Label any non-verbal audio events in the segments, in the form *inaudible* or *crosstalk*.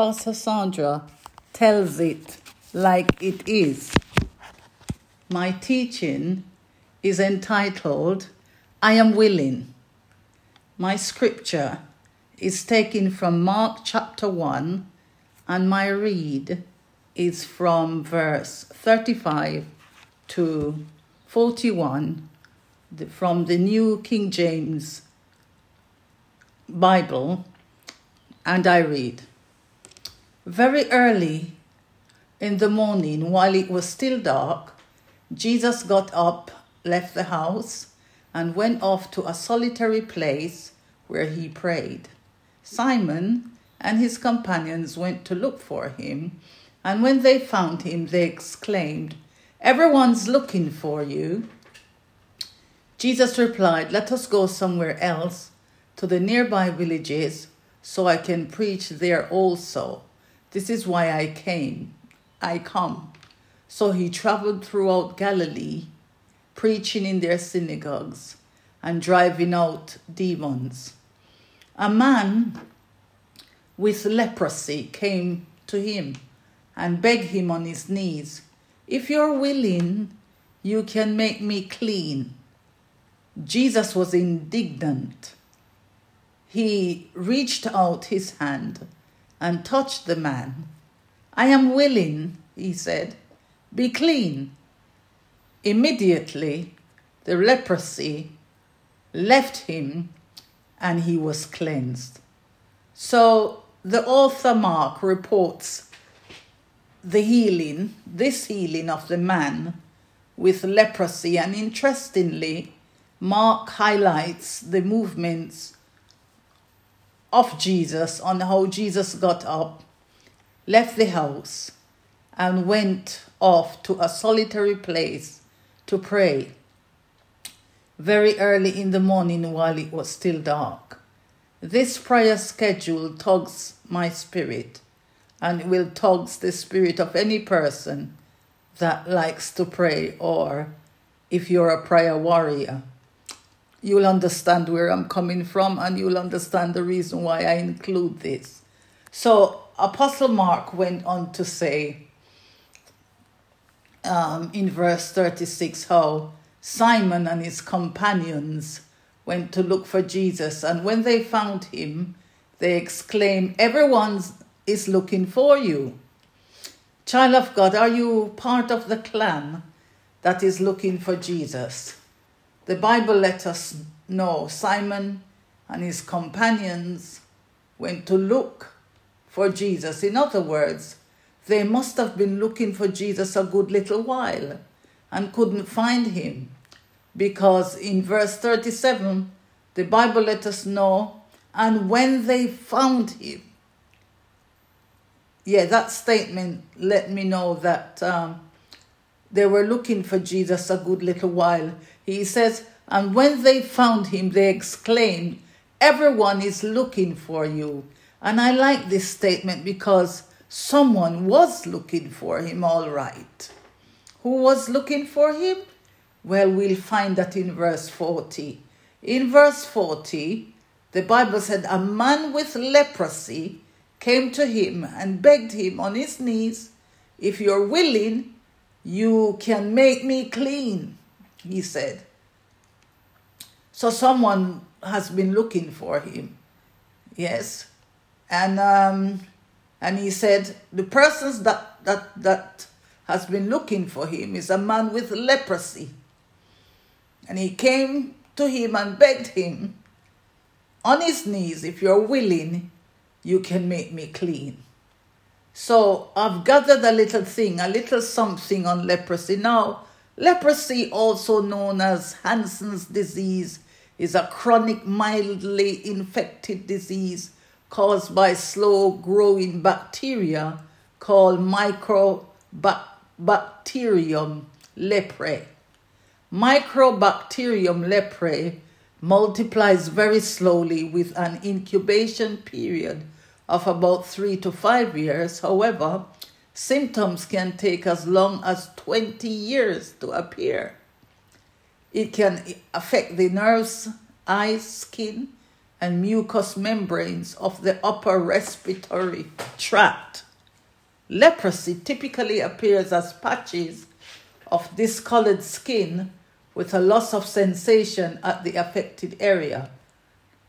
Pastor Sandra tells it like it is. My teaching is entitled I Am Willing. My scripture is taken from Mark chapter 1, and my read is from verse 35 to 41 from the New King James Bible, and I read. Very early in the morning, while it was still dark, Jesus got up, left the house, and went off to a solitary place where he prayed. Simon and his companions went to look for him, and when they found him, they exclaimed, Everyone's looking for you. Jesus replied, Let us go somewhere else to the nearby villages so I can preach there also. This is why I came. I come. So he traveled throughout Galilee, preaching in their synagogues and driving out demons. A man with leprosy came to him and begged him on his knees, If you're willing, you can make me clean. Jesus was indignant. He reached out his hand and touched the man. I am willing, he said, be clean. Immediately, the leprosy left him and he was cleansed. So the author Mark reports the healing, this healing of the man with leprosy, and interestingly, Mark highlights the movements of Jesus on how Jesus got up, left the house, and went off to a solitary place to pray very early in the morning while it was still dark. This prayer schedule tugs my spirit and will tugs the spirit of any person that likes to pray or if you're a prayer warrior you'll understand where I'm coming from and you'll understand the reason why I include this. So, Apostle Mark went on to say um, in verse 36 how Simon and his companions went to look for Jesus, and when they found him, they exclaimed, Everyone is looking for you. Child of God, are you part of the clan that is looking for Jesus? The Bible let us know Simon and his companions went to look for Jesus. In other words, they must have been looking for Jesus a good little while and couldn't find him because in verse 37, the Bible let us know, and when they found him, yeah, that statement let me know that um, they were looking for Jesus a good little while. He says, And when they found him, they exclaimed, Everyone is looking for you. And I like this statement because someone was looking for him, all right. Who was looking for him? Well, we'll find that in verse 40. In verse 40, the Bible said, A man with leprosy came to him and begged him on his knees, If you're willing, you can make me clean, he said. So someone has been looking for him. Yes. And um, and he said the persons that that that has been looking for him is a man with leprosy. And he came to him and begged him on his knees, if you're willing, you can make me clean. So I've gathered a little thing, a little something on leprosy. Now, leprosy, also known as Hansen's disease, is a chronic, mildly infected disease caused by slow growing bacteria called Mycobacterium leprae. Mycobacterium leprae multiplies very slowly with an incubation period of about three to five years. However, symptoms can take as long as 20 years to appear. It can affect the nerves, eyes, skin, and mucous membranes of the upper respiratory tract. Leprosy typically appears as patches of discolored skin with a loss of sensation at the affected area.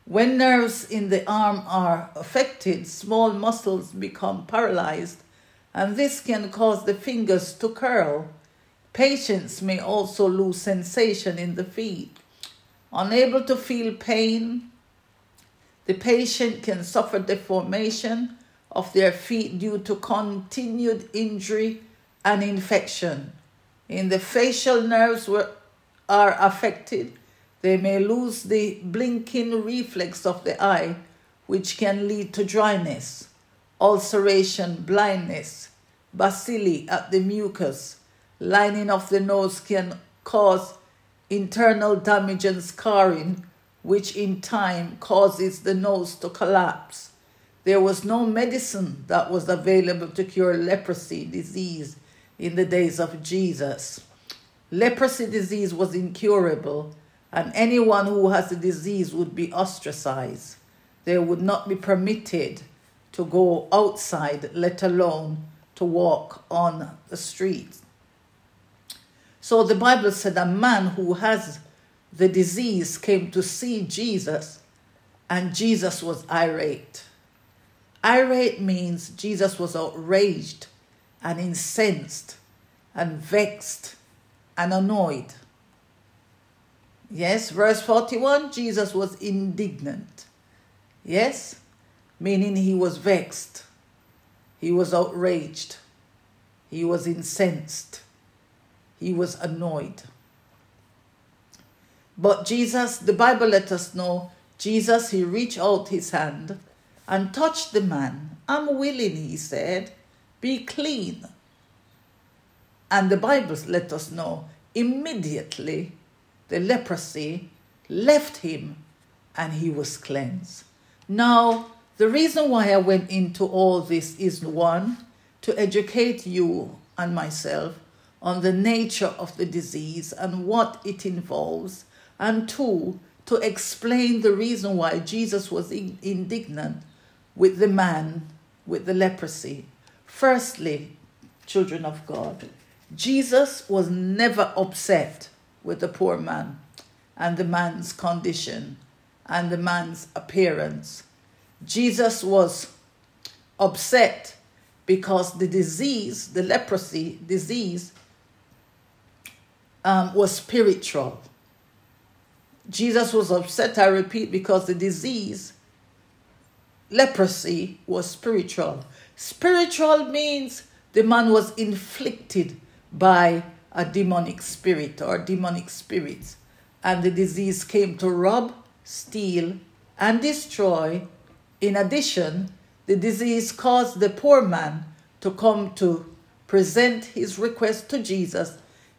When nerves in the arm are affected, small muscles become paralyzed, and this can cause the fingers to curl. Patients may also lose sensation in the feet. Unable to feel pain, the patient can suffer deformation of their feet due to continued injury and infection. In the facial nerves were, are affected, they may lose the blinking reflex of the eye, which can lead to dryness, ulceration, blindness, bacilli at the mucus, lining of the nose can cause internal damage and scarring, which in time causes the nose to collapse. There was no medicine that was available to cure leprosy disease in the days of Jesus. Leprosy disease was incurable and anyone who has the disease would be ostracized. They would not be permitted to go outside, let alone to walk on the street. So the Bible said a man who has the disease came to see Jesus, and Jesus was irate. Irate means Jesus was outraged and incensed and vexed and annoyed. Yes, verse 41 Jesus was indignant. Yes, meaning he was vexed, he was outraged, he was incensed, he was annoyed. But Jesus, the Bible let us know, Jesus, he reached out his hand and touched the man. I'm willing, he said, be clean. And the Bible let us know immediately the leprosy left him and he was cleansed. Now, the reason why I went into all this is one, to educate you and myself on the nature of the disease and what it involves, and two, to explain the reason why Jesus was indignant with the man with the leprosy. Firstly, children of God, Jesus was never upset with the poor man and the man's condition and the man's appearance. Jesus was upset because the disease, the leprosy disease, um, was spiritual. Jesus was upset, I repeat, because the disease, leprosy, was spiritual. Spiritual means the man was inflicted by a demonic spirit or demonic spirits, and the disease came to rob, steal, and destroy. In addition, the disease caused the poor man to come to present his request to Jesus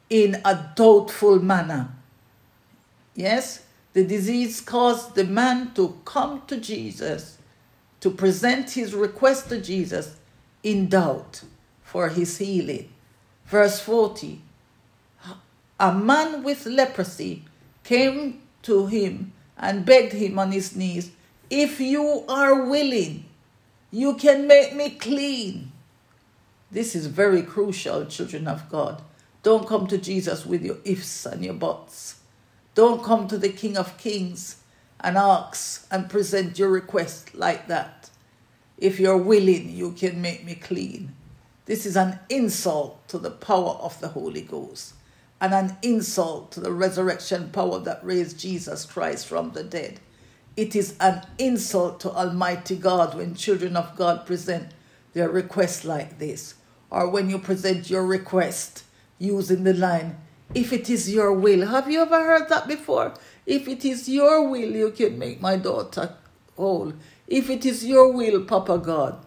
in a doubtful manner. Yes, the disease caused the man to come to Jesus to present his request to Jesus in doubt for his healing. Verse 40 a man with leprosy came to him and begged him on his knees, If you are willing, you can make me clean. This is very crucial, children of God. Don't come to Jesus with your ifs and your buts. Don't come to the King of Kings and ask and present your request like that. If you're willing, you can make me clean. This is an insult to the power of the Holy Ghost and an insult to the resurrection power that raised Jesus Christ from the dead. It is an insult to Almighty God when children of God present their request like this, or when you present your request using the line, if it is your will. Have you ever heard that before? If it is your will, you can make my daughter whole. If it is your will, Papa God.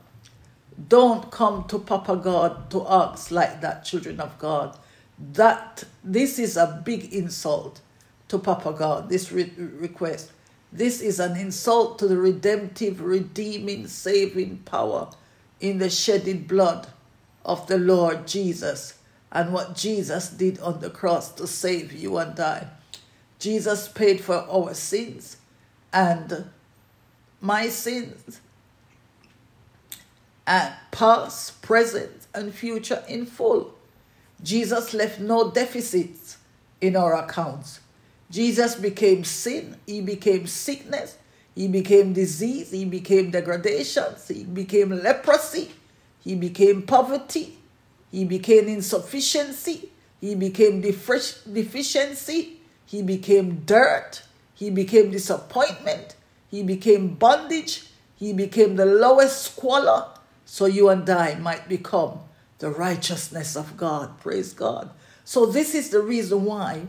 Don't come to Papa God to ask like that, children of God that this is a big insult to Papa God, this re- request. This is an insult to the redemptive, redeeming, saving power in the shedded blood of the Lord Jesus and what Jesus did on the cross to save you and I. Jesus paid for our sins and my sins, and past, present, and future in full. Jesus left no deficits in our accounts. Jesus became sin, he became sickness, he became disease, he became degradation, he became leprosy, he became poverty, he became insufficiency, he became deficiency, he became dirt, he became disappointment, he became bondage, he became the lowest squalor, so you and I might become the righteousness of God. Praise God. So, this is the reason why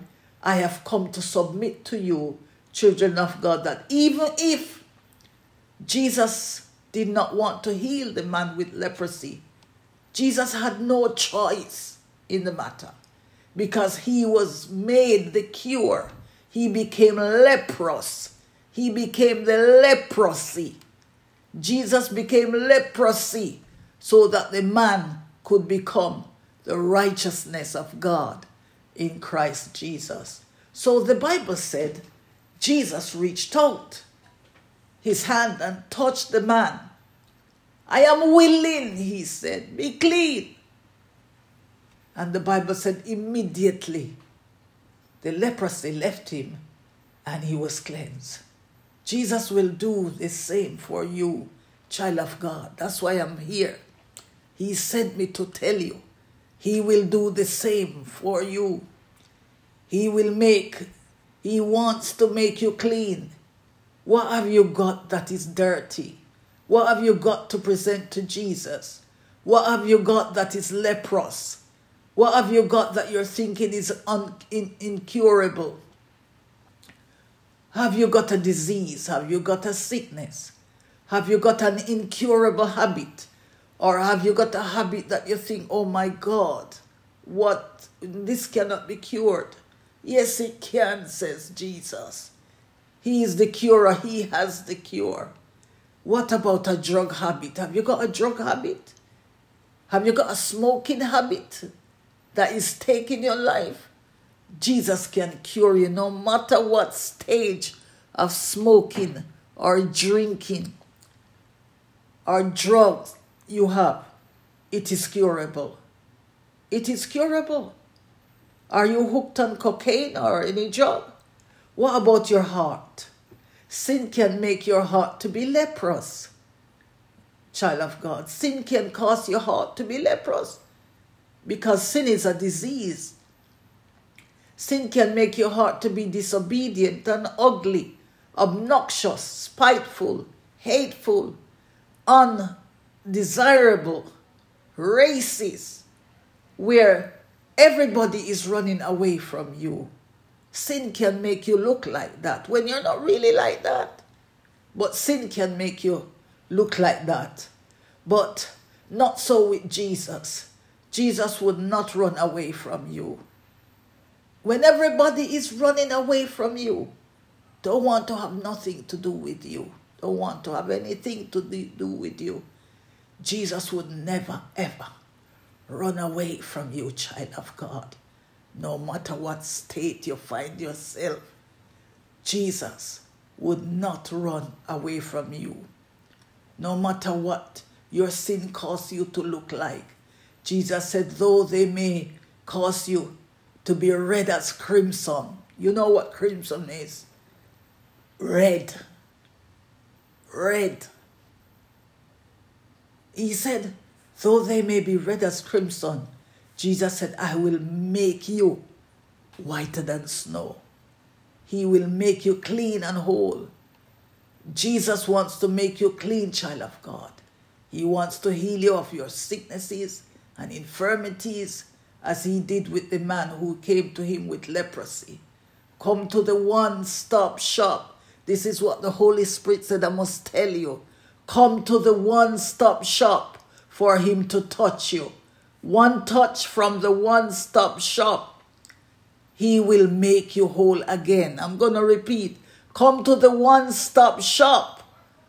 I have come to submit to you, children of God, that even if Jesus did not want to heal the man with leprosy, Jesus had no choice in the matter because he was made the cure. He became leprous. He became the leprosy. Jesus became leprosy so that the man could become the righteousness of God in Christ Jesus. So the Bible said Jesus reached out his hand and touched the man. I am willing, he said, be clean. And the Bible said immediately the leprosy left him and he was cleansed. Jesus will do the same for you, child of God. That's why I'm here. He sent me to tell you he will do the same for you. He will make, He wants to make you clean. What have you got that is dirty? What have you got to present to Jesus? What have you got that is leprous? What have you got that you're thinking is un- in- incurable? Have you got a disease? Have you got a sickness? Have you got an incurable habit? Or have you got a habit that you think, oh my God, what this cannot be cured? Yes, it can, says Jesus. He is the cure, he has the cure. What about a drug habit? Have you got a drug habit? Have you got a smoking habit that is taking your life? Jesus can cure you no matter what stage of smoking or drinking or drugs you have, it is curable. It is curable. Are you hooked on cocaine or any drug? What about your heart? Sin can make your heart to be leprous. Child of God, sin can cause your heart to be leprous because sin is a disease. Sin can make your heart to be disobedient and ugly, obnoxious, spiteful, hateful, un desirable, races where everybody is running away from you. Sin can make you look like that when you're not really like that. But sin can make you look like that. But not so with Jesus. Jesus would not run away from you. When everybody is running away from you, don't want to have nothing to do with you, don't want to have anything to do with you. Jesus would never, ever run away from you, child of God. No matter what state you find yourself, Jesus would not run away from you. No matter what your sin caused you to look like. Jesus said, though they may cause you to be red as crimson. You know what crimson is? Red. Red. He said, though they may be red as crimson, Jesus said, I will make you whiter than snow. He will make you clean and whole. Jesus wants to make you clean, child of God. He wants to heal you of your sicknesses and infirmities, as he did with the man who came to him with leprosy. Come to the one stop shop. This is what the Holy Spirit said, I must tell you come to the one stop shop for Him to touch you. One touch from the one stop shop, He will make you whole again. I'm going to repeat come to the one stop shop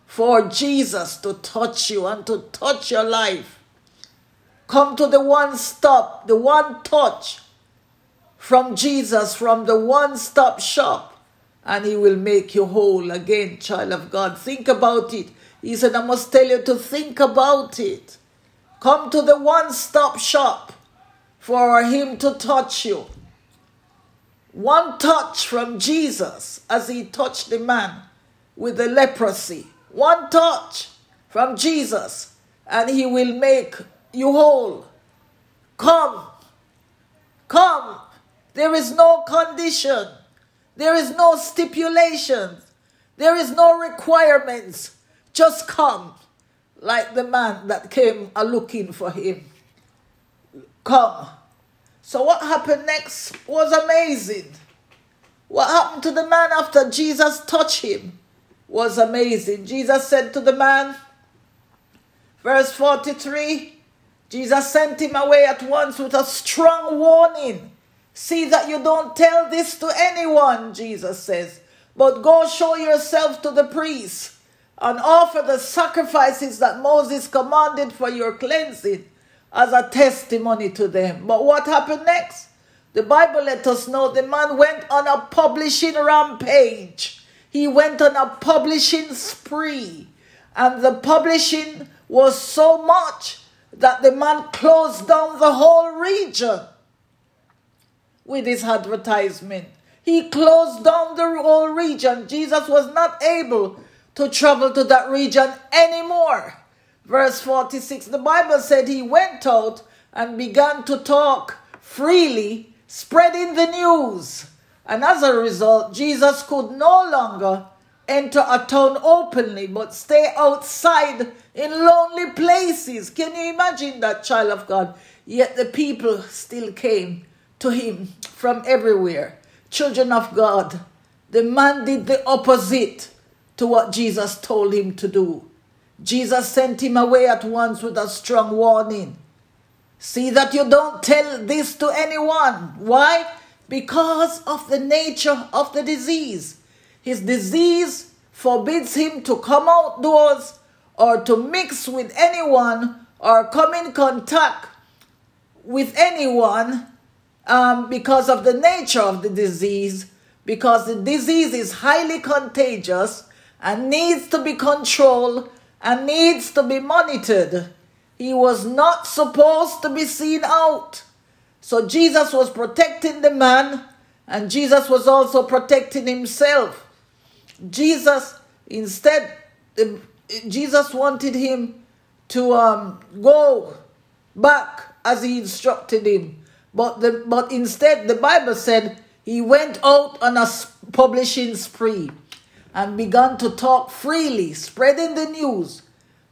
for Jesus to touch you and to touch your life. Come to the one stop, the one touch from Jesus, from the one stop shop, and he will make you whole again, child of God. Think about it. He said, I must tell you to think about it. Come to the one stop shop for him to touch you. One touch from Jesus as he touched the man with the leprosy. One touch from Jesus and he will make you whole. Come. Come. There is no condition. There is no stipulations. There is no requirements. Just come like the man that came a looking for him. Come. So what happened next was amazing. What happened to the man after Jesus touched him was amazing. Jesus said to the man, verse 43, Jesus sent him away at once with a strong warning. See that you don't tell this to anyone, Jesus says, but go show yourself to the priests and offer the sacrifices that Moses commanded for your cleansing as a testimony to them. But what happened next? The Bible let us know the man went on a publishing rampage. He went on a publishing spree. And the publishing was so much that the man closed down the whole region with his advertisement. He closed down the whole region. Jesus was not able to travel to that region anymore. Verse 46 the Bible said he went out and began to talk freely, spreading the news. And as a result, Jesus could no longer enter a town openly, but stay outside in lonely places. Can you imagine that, child of God? Yet the people still came to him from everywhere. Children of God, the man did the opposite to what Jesus told him to do. Jesus sent him away at once with a strong warning. See that you don't tell this to anyone. Why? Because of the nature of the disease. His disease forbids him to come outdoors or to mix with anyone or come in contact with anyone um, because of the nature of the disease, because the disease is highly contagious and needs to be controlled and needs to be monitored. He was not supposed to be seen out. So Jesus was protecting the man and Jesus was also protecting himself. Jesus, instead, Jesus wanted him to um, go back as he instructed him. But, the, but instead, the Bible said he went out on a publishing spree and began to talk freely, spreading the news,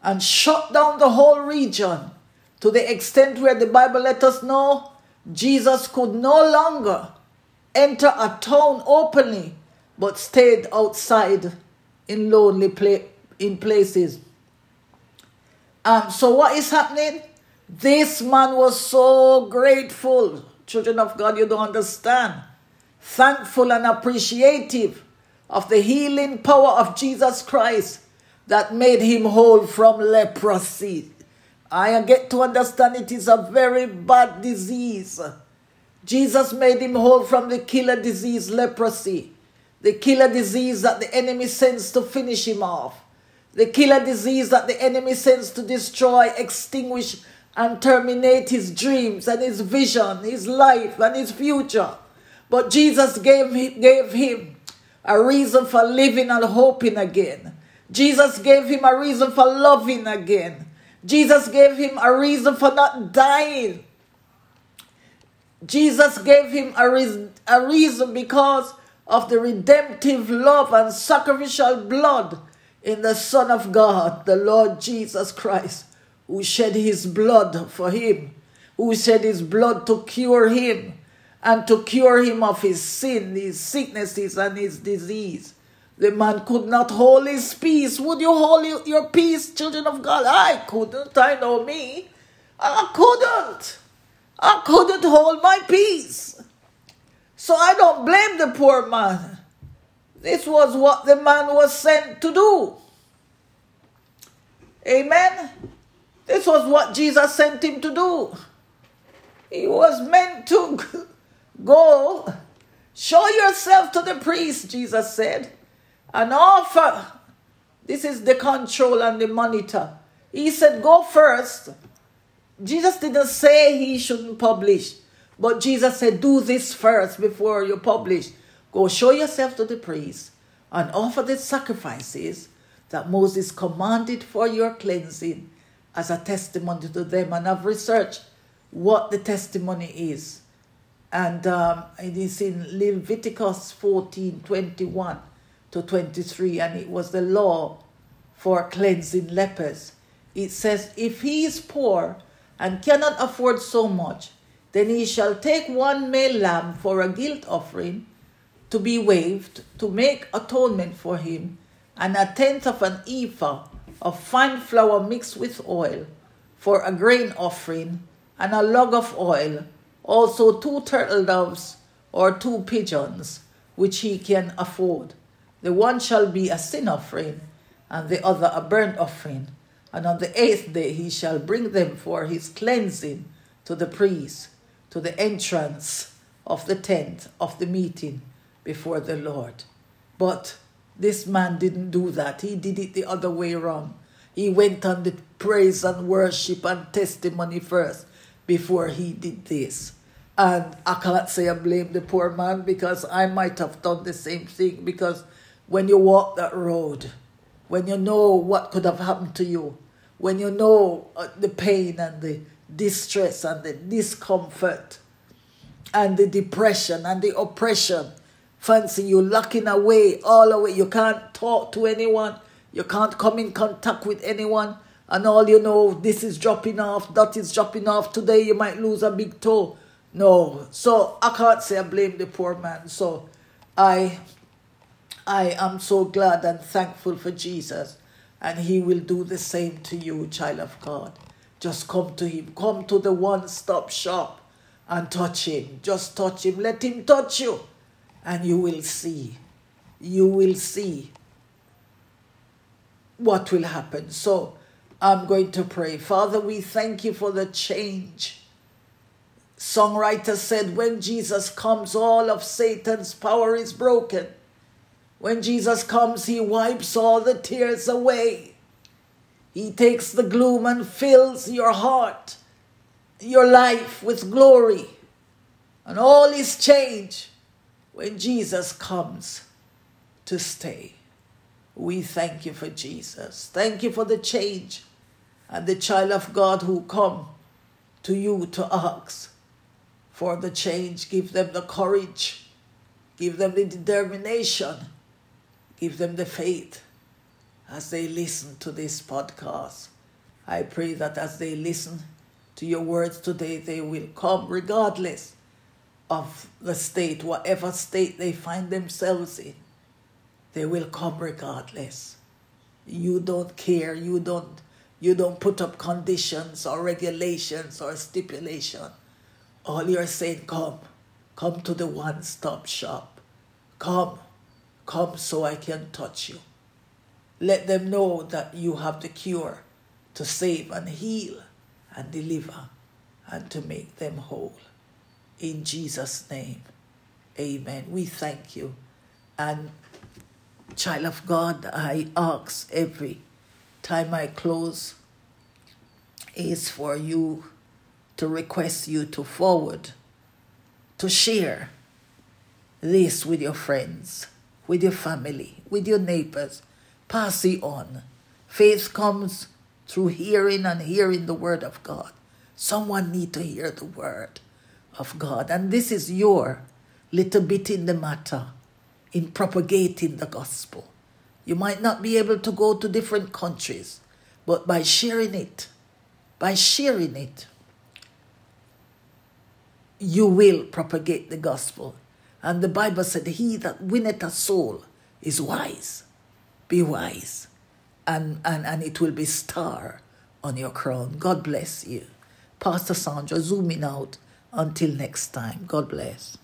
and shut down the whole region to the extent where the Bible let us know Jesus could no longer enter a town openly, but stayed outside in lonely pla- in places. Um, so what is happening? This man was so grateful. Children of God, you don't understand. Thankful and appreciative of the healing power of Jesus Christ that made him whole from leprosy. I get to understand it is a very bad disease. Jesus made him whole from the killer disease, leprosy, the killer disease that the enemy sends to finish him off, the killer disease that the enemy sends to destroy, extinguish, and terminate his dreams and his vision, his life, and his future. But Jesus gave, gave him a reason for living and hoping again. Jesus gave him a reason for loving again. Jesus gave him a reason for not dying. Jesus gave him a, reason, a reason because of the redemptive love and sacrificial blood in the Son of God, the Lord Jesus Christ, who shed his blood for him, who shed his blood to cure him, and to cure him of his sin, his sicknesses, and his disease. The man could not hold his peace. Would you hold your peace, children of God? I couldn't. I know me. I couldn't. I couldn't hold my peace. So I don't blame the poor man. This was what the man was sent to do. Amen. This was what Jesus sent him to do. He was meant to *laughs* go Show yourself to the priest, Jesus said, and offer. This is the control and the monitor. He said, Go first. Jesus didn't say he shouldn't publish, but Jesus said, Do this first before you publish. Go show yourself to the priest and offer the sacrifices that Moses commanded for your cleansing as a testimony to them. And I've researched what the testimony is. And um, it is in Leviticus 14 21 to 23, and it was the law for cleansing lepers. It says, If he is poor and cannot afford so much, then he shall take one male lamb for a guilt offering to be waved to make atonement for him, and a tenth of an ephah of fine flour mixed with oil for a grain offering, and a log of oil, also two turtle doves or two pigeons, which he can afford. The one shall be a sin offering, and the other a burnt offering. And on the eighth day he shall bring them for his cleansing to the priest, to the entrance of the tent of the meeting before the Lord. But this man didn't do that. He did it the other way around. He went on the praise and worship and testimony first before he did this. And I can't say I blame the poor man because I might have done the same thing. Because when you walk that road, when you know what could have happened to you, when you know uh, the pain and the distress and the discomfort and the depression and the oppression, fancy you locking away all away. You can't talk to anyone, you can't come in contact with anyone, and all you know, this is dropping off, that is dropping off. Today you might lose a big toe. No, so I can't say I blame the poor man. So I I am so glad and thankful for Jesus and He will do the same to you, child of God. Just come to Him. Come to the one stop shop and touch Him. Just touch Him. Let Him touch you, and you will see. You will see what will happen. So I'm going to pray. Father, we thank you for the change. Songwriter said, When Jesus comes, all of Satan's power is broken. When Jesus comes, he wipes all the tears away. He takes the gloom and fills your heart, your life with glory. And all is changed when Jesus comes to stay. We thank you for Jesus. Thank you for the change and the child of God who come to you to ask for the change. Give them the courage, give them the determination Give them the faith as they listen to this podcast. I pray that as they listen to your words today, they will come regardless of the state, whatever state they find themselves in. They will come regardless. You don't care. You don't. You don't put up conditions or regulations or stipulation. All you're saying, come, come to the one-stop shop. Come, Come so I can touch you. Let them know that you have the cure to save and heal and deliver and to make them whole. In Jesus' name, amen. We thank you. And, child of God, I ask every time I close is for you to request you to forward, to share this with your friends with your family, with your neighbors. Pass it on. Faith comes through hearing and hearing the word of God. Someone need to hear the word of God. And this is your little bit in the matter in propagating the gospel. You might not be able to go to different countries, but by sharing it, by sharing it, you will propagate the gospel and the Bible said, He that winneth a soul is wise. Be wise. And, and, and it will be star on your crown. God bless you. Pastor Sandra, zooming out. Until next time, God bless.